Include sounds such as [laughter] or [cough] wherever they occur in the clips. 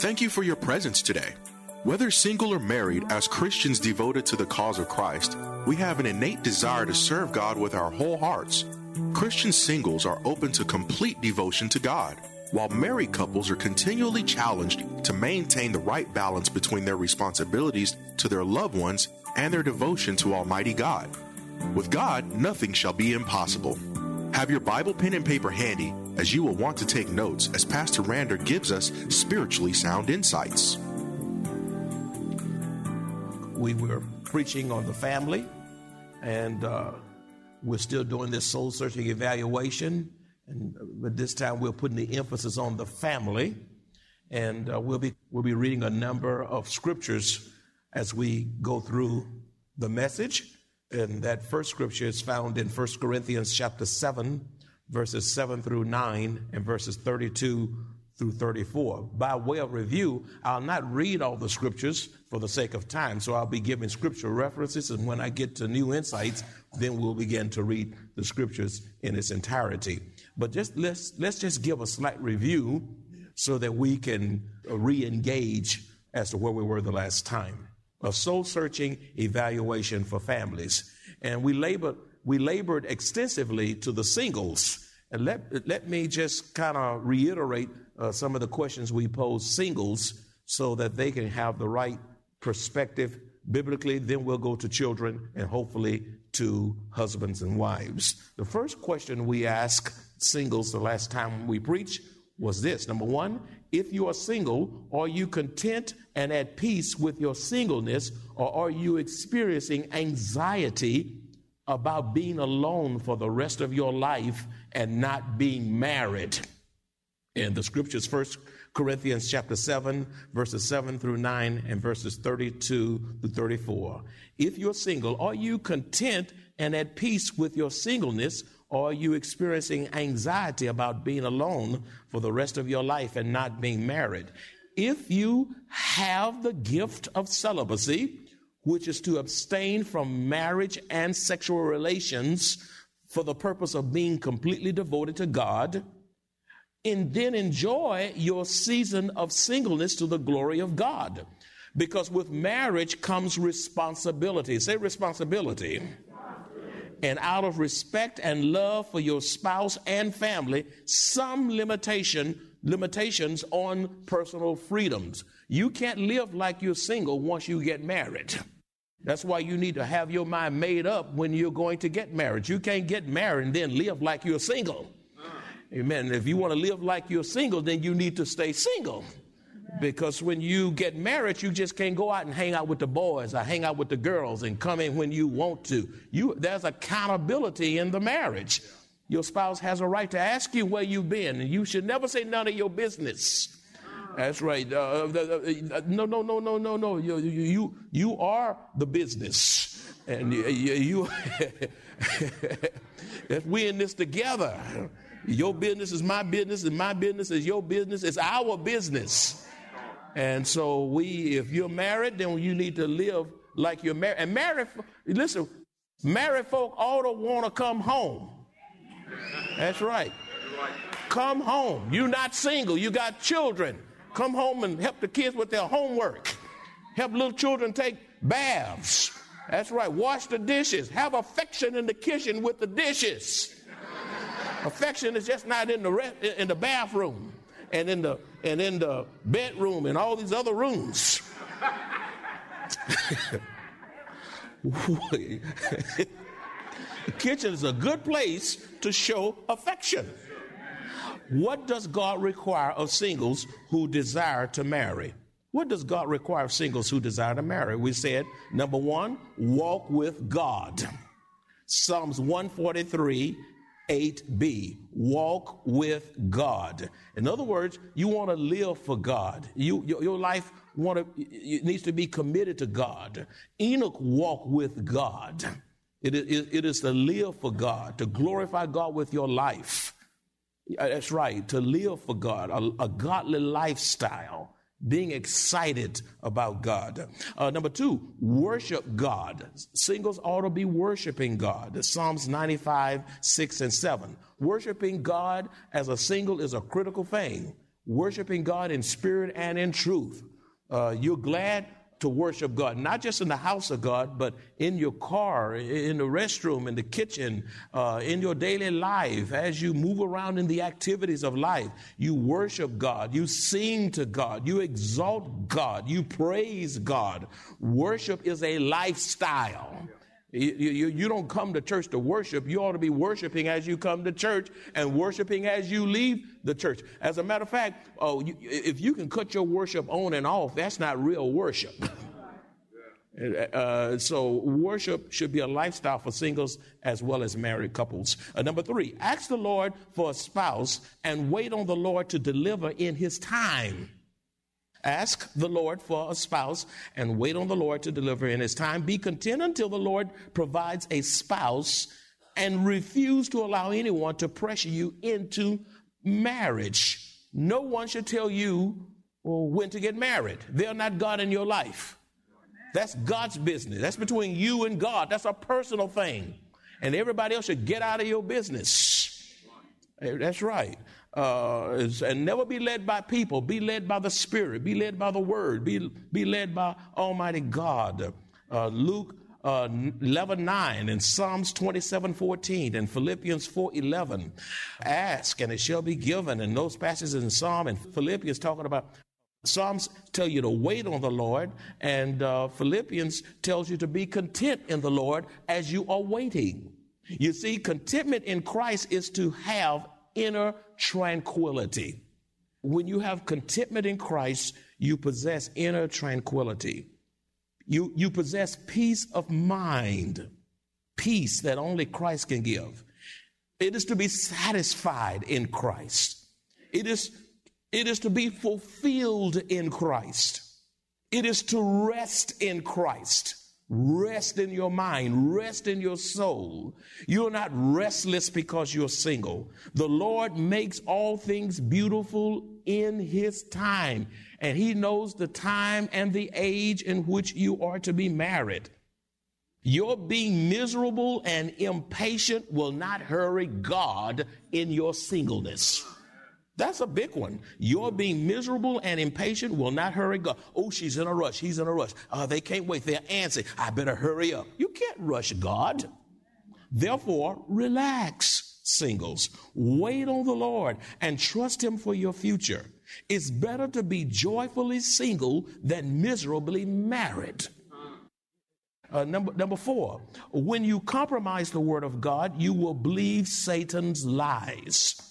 Thank you for your presence today. Whether single or married, as Christians devoted to the cause of Christ, we have an innate desire to serve God with our whole hearts. Christian singles are open to complete devotion to God, while married couples are continually challenged to maintain the right balance between their responsibilities to their loved ones and their devotion to Almighty God. With God, nothing shall be impossible. Have your Bible, pen, and paper handy as you will want to take notes as Pastor Rander gives us spiritually sound insights. We were preaching on the family, and uh, we're still doing this soul searching evaluation. And but this time we're putting the emphasis on the family, and uh, we'll be we'll be reading a number of scriptures as we go through the message. And that first scripture is found in 1 Corinthians chapter 7, verses 7 through 9, and verses 32 through 34. By way of review, I'll not read all the scriptures for the sake of time, so I'll be giving scripture references, and when I get to new insights, then we'll begin to read the scriptures in its entirety. But just let's let's just give a slight review so that we can re-engage as to where we were the last time a soul searching evaluation for families. And we labored, we labored extensively to the singles. And let, let me just kind of reiterate uh, some of the questions we pose singles so that they can have the right perspective biblically. Then we'll go to children and hopefully to husbands and wives. The first question we ask singles the last time we preached was this number one, if you are single, are you content and at peace with your singleness, or are you experiencing anxiety about being alone for the rest of your life and not being married? In the scriptures, First Corinthians chapter 7, verses 7 through 9, and verses 32 through 34. If you're single, are you content and at peace with your singleness, or are you experiencing anxiety about being alone for the rest of your life and not being married? If you have the gift of celibacy, which is to abstain from marriage and sexual relations for the purpose of being completely devoted to God, and then enjoy your season of singleness to the glory of God. Because with marriage comes responsibility. Say responsibility and out of respect and love for your spouse and family, some limitation limitations on personal freedoms. You can't live like you're single once you get married. That's why you need to have your mind made up when you're going to get married. You can't get married and then live like you're single. Amen. If you want to live like you're single, then you need to stay single. Because when you get married, you just can't go out and hang out with the boys or hang out with the girls and come in when you want to. You, there's accountability in the marriage. Your spouse has a right to ask you where you've been, and you should never say none of your business. That's right. Uh, uh, no, no, no, no, no, no. You, you, you are the business, and you, [laughs] you we in this together. Your business is my business, and my business is your business. It's our business. And so we, if you're married, then you need to live like you're married. And married, listen, married folk ought to want to come home. That's right. Come home. You're not single. You got children. Come home and help the kids with their homework. Help little children take baths. That's right. Wash the dishes. Have affection in the kitchen with the dishes. affection is just not in the re- in the bathroom and in the and in the bedroom and all these other rooms. the [laughs] kitchen is a good place to show affection. What does God require of singles who desire to marry? What does God require of singles who desire to marry? We said, number one, walk with God. Psalms 143, 8b, walk with God. In other words, you want to live for God. You, your, your life want to, it needs to be committed to God. Enoch walked with God. It is, it is to live for God, to glorify God with your life. That's right, to live for God, a, a godly lifestyle being excited about God. Uh, number two, worship God. Singles ought to be worshiping God. Psalms 95, 6 and 7. Worshiping God as a single is a critical thing. Worshiping God in spirit and in truth. Uh, you're glad to worship God, not just in the house of God, but in your car, in the restroom, in the kitchen, uh, in your daily life, as you move around in the activities of life. You worship God, you sing to God, you exalt God, you praise God. Worship is a lifestyle. You, you, you, don't come to church to worship. You ought to be worshiping as you come to church and worshiping as you leave the church. As a matter of fact, oh, you, if you can cut your worship on and off, that's not real worship. [laughs] Uh, so worship should be a lifestyle for singles as well as married couples. Uh, number three, ask the Lord for a spouse and wait on the Lord to deliver in his time. Ask the Lord for a spouse and wait on the Lord to deliver in his time. Be content until the Lord provides a spouse and refuse to allow anyone to pressure you into marriage. No one should tell you well, when to get married. They're not God in your life. That's God's business. That's between you and God. That's a personal thing. And everybody else should get out of your business. That's right. Uh, and never be led by people. Be led by the Spirit. Be led by the Word. Be, be led by Almighty God. Uh, Luke uh, 11 9 and Psalms 27 14 and Philippians 4 11. Ask and it shall be given. And those passages in Psalm and Philippians talking about Psalms tell you to wait on the Lord, and uh, Philippians tells you to be content in the Lord as you are waiting. You see, contentment in Christ is to have inner tranquility. When you have contentment in Christ, you possess inner tranquility. You, you possess peace of mind, peace that only Christ can give. It is to be satisfied in Christ. It is it is to be fulfilled in Christ. It is to rest in Christ. Rest in your mind, rest in your soul. You're not restless because you're single. The Lord makes all things beautiful in His time, and He knows the time and the age in which you are to be married. Your being miserable and impatient will not hurry God in your singleness. That's a big one. Your being miserable and impatient will not hurry God. Oh, she's in a rush. He's in a rush. Uh, they can't wait. They're antsy. I better hurry up. You can't rush God. Therefore, relax, singles. Wait on the Lord and trust Him for your future. It's better to be joyfully single than miserably married. Uh, number, number four, when you compromise the word of God, you will believe Satan's lies.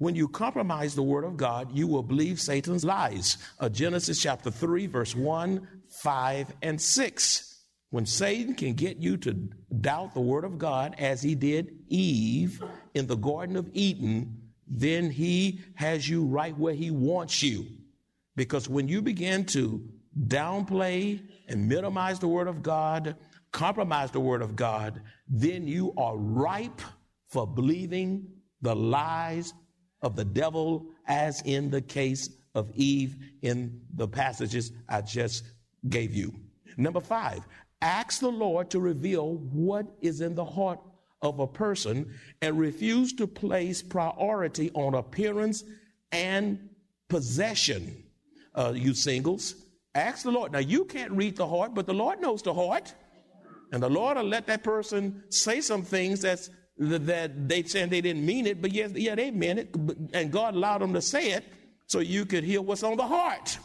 When you compromise the word of God, you will believe Satan's lies. Uh, Genesis chapter 3, verse 1, 5, and 6. When Satan can get you to doubt the word of God as he did Eve in the Garden of Eden, then he has you right where he wants you. Because when you begin to downplay and minimize the word of God, compromise the word of God, then you are ripe for believing the lies of the devil, as in the case of Eve in the passages I just gave you. Number five, ask the Lord to reveal what is in the heart of a person and refuse to place priority on appearance and possession. Uh, you singles, ask the Lord. Now, you can't read the heart, but the Lord knows the heart. And the Lord will let that person say some things that's that they said they didn't mean it, but yes, yeah, they meant it, and God allowed them to say it so you could hear what's on the heart.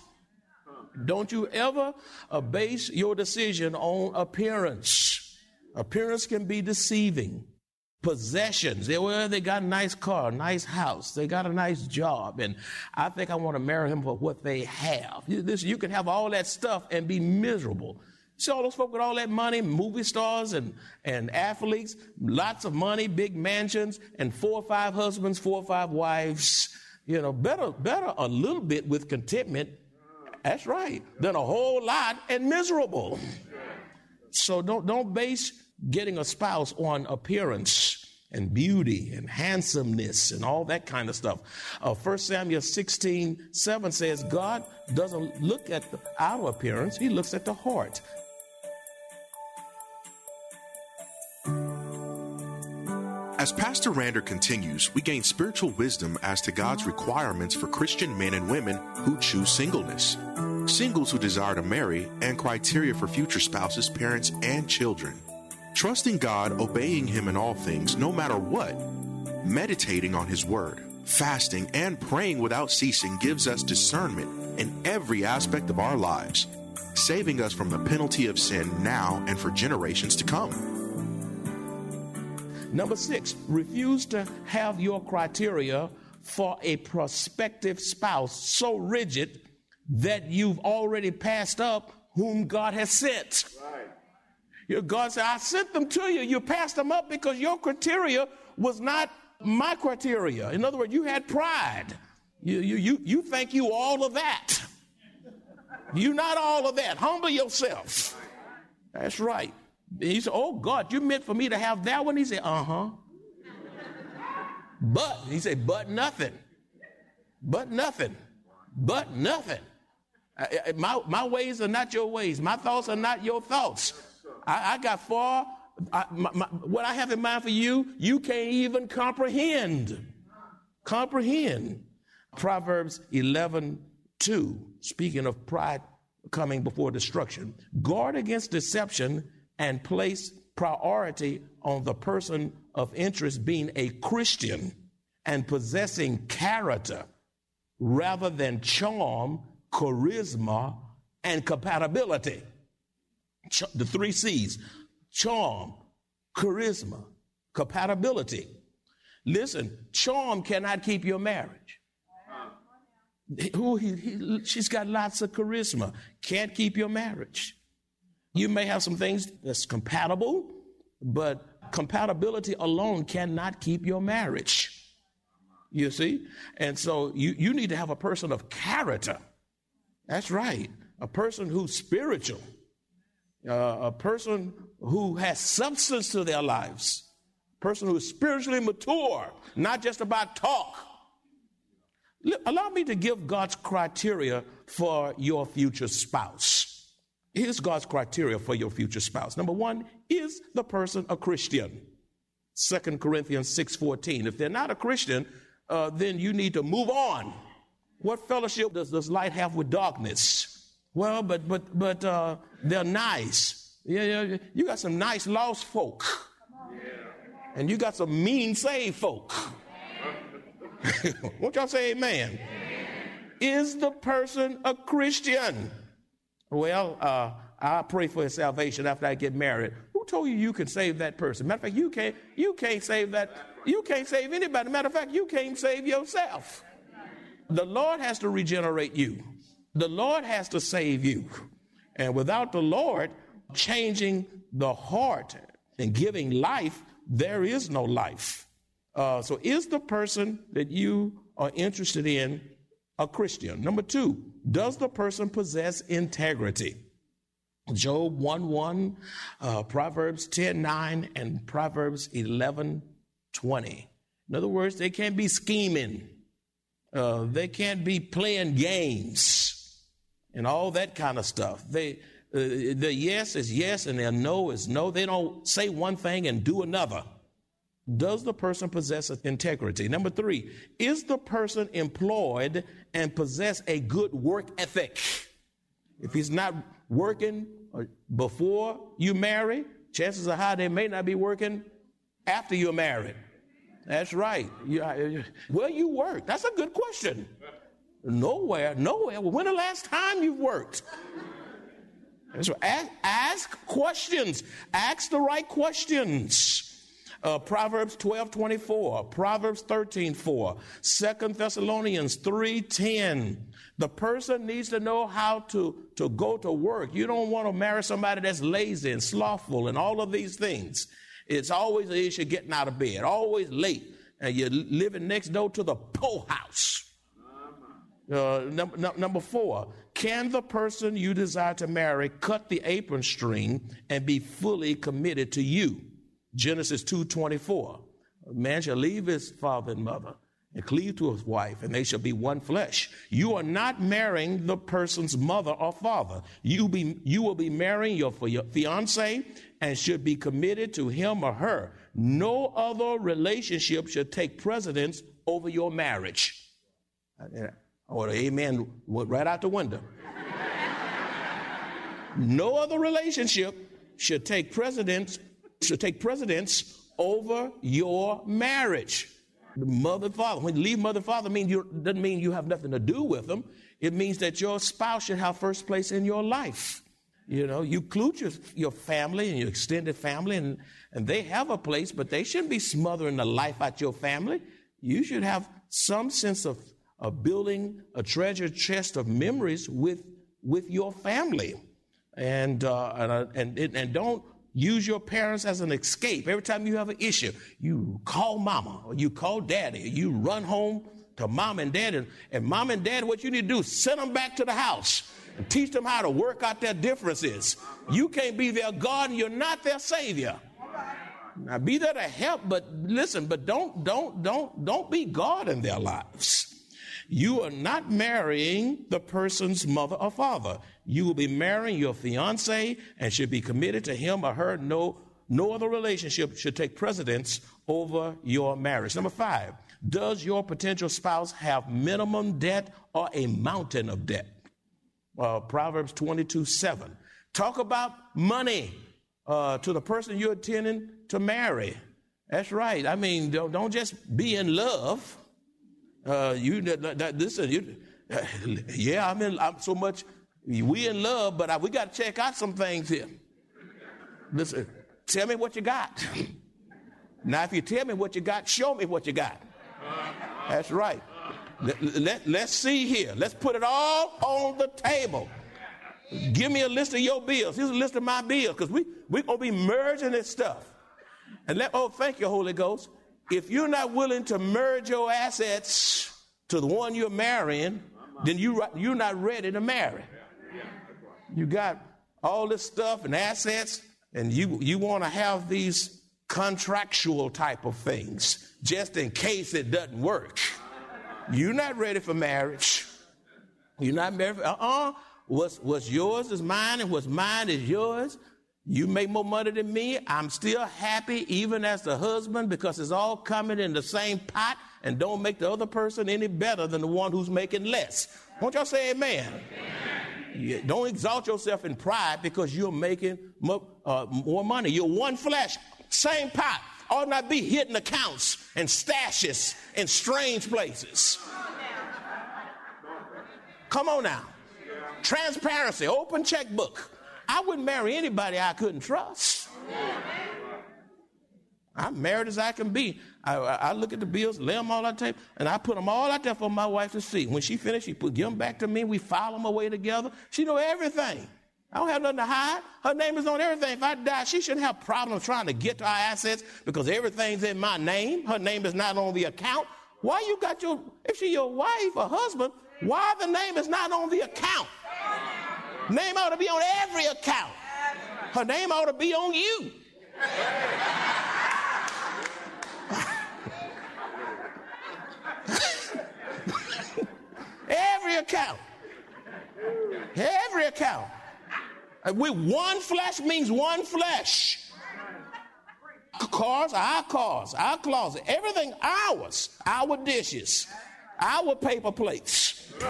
Don't you ever uh, base your decision on appearance. Appearance can be deceiving. possessions. They, well, they got a nice car, a nice house, they got a nice job, and I think I want to marry him for what they have. This, you can have all that stuff and be miserable. See all those folk with all that money, movie stars and, and athletes, lots of money, big mansions, and four or five husbands, four or five wives. You know, better, better a little bit with contentment. That's right. Than a whole lot and miserable. So don't, don't base getting a spouse on appearance and beauty and handsomeness and all that kind of stuff. Uh, 1 Samuel 16, 7 says, God doesn't look at the outer appearance, He looks at the heart. As Pastor Rander continues, we gain spiritual wisdom as to God's requirements for Christian men and women who choose singleness, singles who desire to marry, and criteria for future spouses, parents, and children. Trusting God, obeying Him in all things, no matter what, meditating on His Word, fasting, and praying without ceasing gives us discernment in every aspect of our lives, saving us from the penalty of sin now and for generations to come. Number six, refuse to have your criteria for a prospective spouse so rigid that you've already passed up whom God has sent. Right. Your God said, I sent them to you. You passed them up because your criteria was not my criteria. In other words, you had pride. You, you, you, you think you all of that. You're not all of that. Humble yourself. That's right. He said, Oh God, you meant for me to have that one? He said, Uh huh. But, he said, But nothing. But nothing. But nothing. I, my, my ways are not your ways. My thoughts are not your thoughts. I, I got far. I, my, my, what I have in mind for you, you can't even comprehend. Comprehend. Proverbs 11 2, speaking of pride coming before destruction. Guard against deception and place priority on the person of interest being a Christian and possessing character rather than charm, charisma, and compatibility. Ch- the three C's charm, charisma, compatibility. Listen, charm cannot keep your marriage. Ooh, he, he, she's got lots of charisma. Can't keep your marriage. You may have some things that's compatible, but compatibility alone cannot keep your marriage. You see? And so you, you need to have a person of character. That's right. A person who's spiritual, uh, a person who has substance to their lives, a person who is spiritually mature, not just about talk. Allow me to give God's criteria for your future spouse. Here's God's criteria for your future spouse. Number one, is the person a Christian? 2 Corinthians 6.14. If they're not a Christian, uh, then you need to move on. What fellowship does, does light have with darkness? Well, but but but uh, they're nice. Yeah, yeah, you got some nice lost folk, and you got some mean saved folk. [laughs] Won't y'all say amen? Is the person a Christian? Well, uh, I pray for his salvation after I get married. Who told you you can save that person? Matter of fact, you can't. You can't save that. You can't save anybody. Matter of fact, you can't save yourself. The Lord has to regenerate you. The Lord has to save you. And without the Lord changing the heart and giving life, there is no life. Uh, so, is the person that you are interested in a Christian? Number two, does the person possess integrity? Job 1 1, uh, Proverbs 10 9, and Proverbs 11 20. In other words, they can't be scheming, uh, they can't be playing games and all that kind of stuff. They, uh, the yes is yes and their no is no. They don't say one thing and do another. Does the person possess integrity? Number three, is the person employed and possess a good work ethic? If he's not working uh, before you marry, chances are high they may not be working after you're married. That's right. Uh, well, you work. That's a good question. Nowhere, nowhere. When the last time you've worked? Ask, ask questions. Ask the right questions. Uh, Proverbs 12 24, Proverbs 13 4, 2 Thessalonians 3 10. The person needs to know how to, to go to work. You don't want to marry somebody that's lazy and slothful and all of these things. It's always an issue getting out of bed, always late, and you're living next door to the poorhouse. Uh, num- num- number four, can the person you desire to marry cut the apron string and be fully committed to you? Genesis 2.24. Man shall leave his father and mother and cleave to his wife, and they shall be one flesh. You are not marrying the person's mother or father. You, be, you will be marrying your, your fiance and should be committed to him or her. No other relationship should take precedence over your marriage. Or amen right out the window. no other relationship should take precedence should take precedence over your marriage. The mother father. When you leave mother father mean you doesn't mean you have nothing to do with them. It means that your spouse should have first place in your life. You know, you include your, your family and your extended family, and, and they have a place, but they shouldn't be smothering the life out your family. You should have some sense of, of building a treasure chest of memories with, with your family. And, uh, and, and, and don't use your parents as an escape. Every time you have an issue, you call mama or you call daddy. Or you run home to mom and dad. And, and mom and dad, what you need to do, send them back to the house and teach them how to work out their differences. You can't be their God and you're not their savior. Now be there to help, but listen, but don't, don't, don't, don't be God in their lives. You are not marrying the person's mother or father. You will be marrying your fiance and should be committed to him or her. No, no other relationship should take precedence over your marriage. Number five, does your potential spouse have minimum debt or a mountain of debt? Uh, Proverbs 22 7. Talk about money uh, to the person you're intending to marry. That's right. I mean, don't, don't just be in love. Uh, you listen. You, [laughs] yeah, I'm in. I'm so much. We in love, but I, we got to check out some things here. Listen, tell me what you got. Now, if you tell me what you got, show me what you got. That's right. Let, let, let's see here. Let's put it all on the table. Give me a list of your bills. Here's a list of my bills because we, we're going to be merging this stuff. And let, oh, thank you, Holy Ghost. If you're not willing to merge your assets to the one you're marrying, then you, you're not ready to marry. You got all this stuff and assets, and you, you want to have these contractual type of things just in case it doesn't work. You're not ready for marriage. You're not married. Uh uh-uh. uh. What's, what's yours is mine, and what's mine is yours. You make more money than me. I'm still happy, even as the husband, because it's all coming in the same pot and don't make the other person any better than the one who's making less. Won't y'all say amen? amen. Don't exalt yourself in pride because you're making more, uh, more money. You're one flesh, same pot. Ought not be hidden accounts and stashes in strange places. Come on now. Transparency, open checkbook. I wouldn't marry anybody I couldn't trust. I'm married as I can be. I, I, look at the bills, lay them all on the table, and I put them all out there for my wife to see. When she finished, she put give them back to me. We file them away together. She know everything. I don't have nothing to hide. Her name is on everything. If I die, she shouldn't have problems trying to get to our assets because everything's in my name. Her name is not on the account. Why you got your, if she your wife or husband, why the name is not on the account? Name ought to be on every account. Her name ought to be on you. Every account. Every account. Uh, we one flesh means one flesh. Cars, our cars, our closet, everything ours, our dishes, our paper plates. [laughs]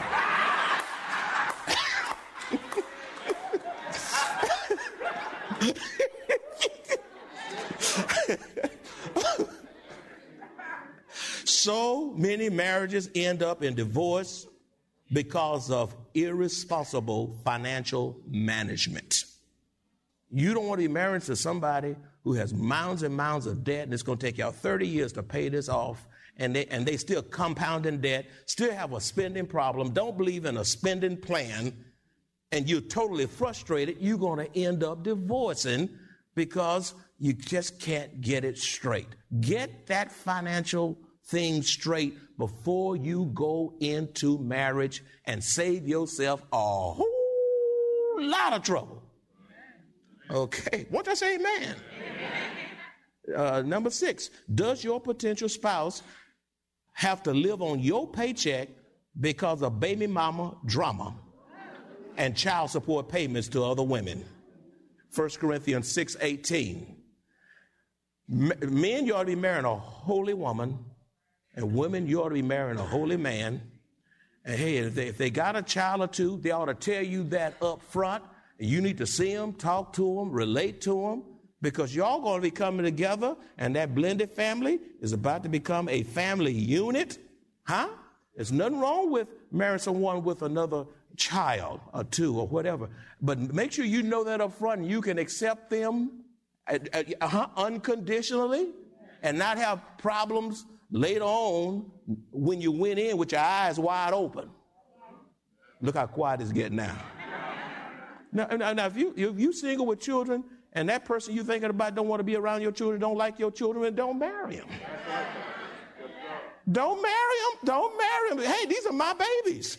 so many marriages end up in divorce because of irresponsible financial management. You don't want to be married to somebody who has mounds and mounds of debt and it's going to take y'all 30 years to pay this off and they, and they still compounding debt, still have a spending problem, don't believe in a spending plan, and you're totally frustrated, you're going to end up divorcing because you just can't get it straight. Get that financial thing straight before you go into marriage and save yourself a whole lot of trouble. Okay, what I say, amen? Uh, number six, does your potential spouse have to live on your paycheck because of baby mama drama and child support payments to other women? 1 Corinthians 6 18. Men, you ought to be marrying a holy woman, and women, you ought to be marrying a holy man. And hey, if they, if they got a child or two, they ought to tell you that up front. You need to see them, talk to them, relate to them, because y'all going to be coming together, and that blended family is about to become a family unit. Huh? There's nothing wrong with marrying someone with another child or two or whatever. But make sure you know that up front and you can accept them uh, unconditionally and not have problems later on when you went in with your eyes wide open. Look how quiet it's getting now. Now, now, now if, you, if you single with children and that person you're thinking about don't want to be around your children, don't like your children, don't marry them. Don't marry them. Don't marry them. Hey, these are my babies.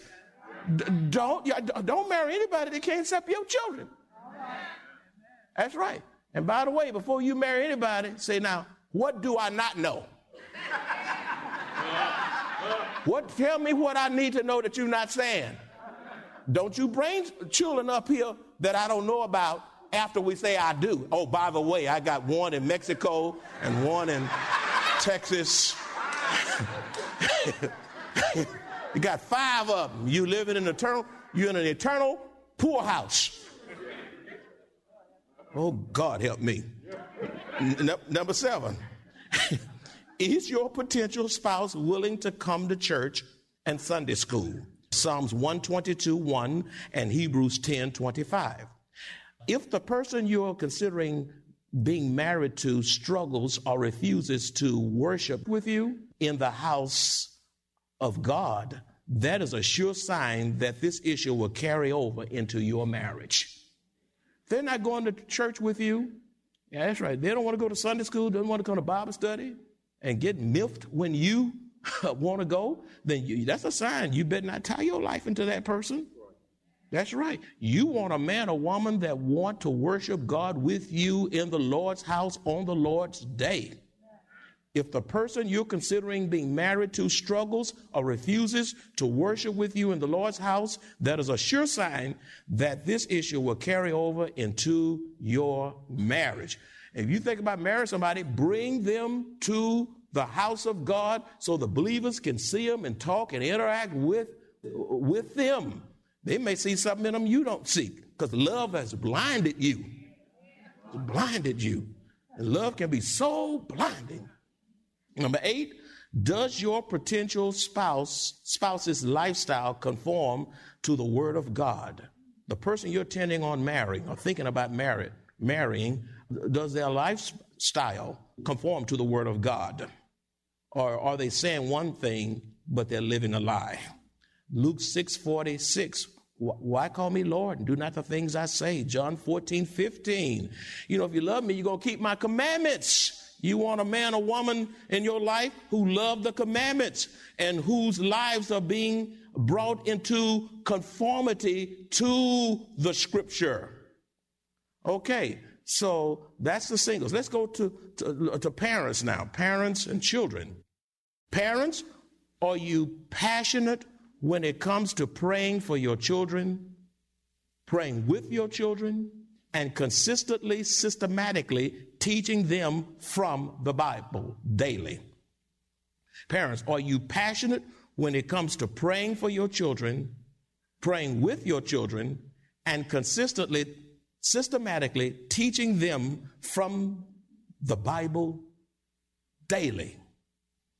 D- don't, don't marry anybody that can't accept your children. That's right. And by the way, before you marry anybody, say now, what do I not know? What tell me what I need to know that you're not saying? Don't you bring children up here that I don't know about after we say I do. Oh, by the way, I got one in Mexico and one in Texas. [laughs] you got five of them. You live in an eternal, you're in an eternal poorhouse. Oh, God help me. N- number seven. [laughs] Is your potential spouse willing to come to church and Sunday school? Psalms 122 1 and Hebrews 10 25. If the person you're considering being married to struggles or refuses to worship with you in the house of God, that is a sure sign that this issue will carry over into your marriage. They're not going to church with you. Yeah, that's right. They don't want to go to Sunday school, don't want to come to Bible study and get miffed when you uh, want to go, then you, that's a sign you better not tie your life into that person. That's right. You want a man or woman that want to worship God with you in the Lord's house on the Lord's day. If the person you're considering being married to struggles or refuses to worship with you in the Lord's house, that is a sure sign that this issue will carry over into your marriage. If you think about marrying somebody, bring them to the house of God so the believers can see them and talk and interact with, with them. They may see something in them you don't see because love has blinded you. It's blinded you. And love can be so blinding. Number eight, does your potential spouse spouse's lifestyle conform to the word of God? The person you're tending on marrying or thinking about married, marrying, does their lifestyle conform to the word of God? Or are they saying one thing but they're living a lie? Luke 6 46. Why call me Lord and do not the things I say? John 14, 15. You know, if you love me, you're going to keep my commandments. You want a man or woman in your life who love the commandments and whose lives are being brought into conformity to the scripture. Okay, so that's the singles. Let's go to, to, to parents now, parents and children. Parents, are you passionate when it comes to praying for your children, praying with your children, and consistently, systematically teaching them from the Bible daily. Parents, are you passionate when it comes to praying for your children, praying with your children, and consistently, systematically teaching them from the Bible daily?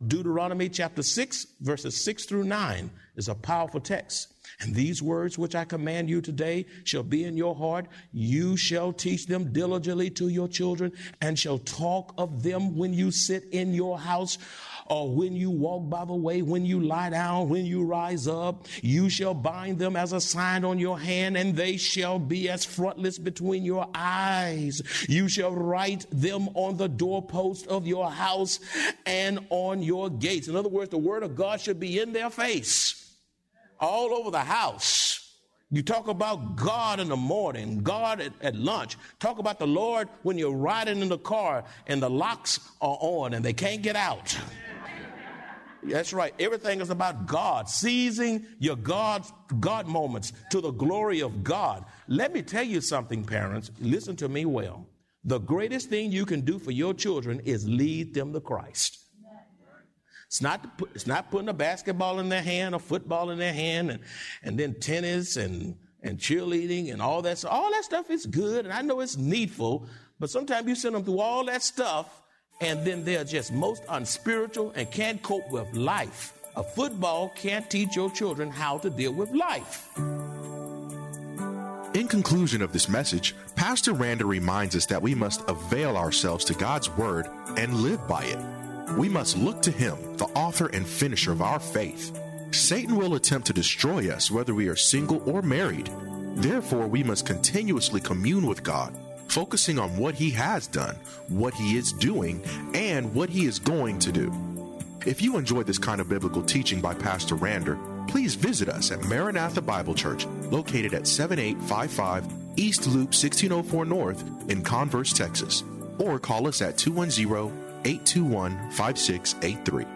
Deuteronomy chapter 6, verses 6 through 9 is a powerful text. And these words which I command you today shall be in your heart. You shall teach them diligently to your children and shall talk of them when you sit in your house or when you walk by the way, when you lie down, when you rise up. You shall bind them as a sign on your hand and they shall be as frontlets between your eyes. You shall write them on the doorpost of your house and on your gates. In other words, the word of God should be in their face all over the house. You talk about God in the morning, God at, at, lunch. Talk about the Lord when you're riding in the car and the locks are on and they can't get out. That's right. Everything is about God, seizing your God, God moments to the glory of God. Let me tell you something, parents. Listen to me well. The greatest thing you can do for your children is lead them to Christ. It's not, it's not putting a basketball in their hand, a football in their hand, and, and then tennis and, and cheerleading and all that. So all that stuff is good, and I know it's needful, but sometimes you send them through all that stuff, and then they're just most unspiritual and can't cope with life. A football can't teach your children how to deal with life. In conclusion of this message, Pastor Rander reminds us that we must avail ourselves to God's Word and live by it. We must look to Him, the author and finisher of our faith. Satan will attempt to destroy us whether we are single or married. Therefore, we must continuously commune with God, focusing on what He has done, what He is doing, and what He is going to do. If you enjoyed this kind of biblical teaching by Pastor Rander, please visit us at Maranatha Bible Church, located at 7855 East Loop 1604 North in Converse, Texas, or call us at 210 821 5683.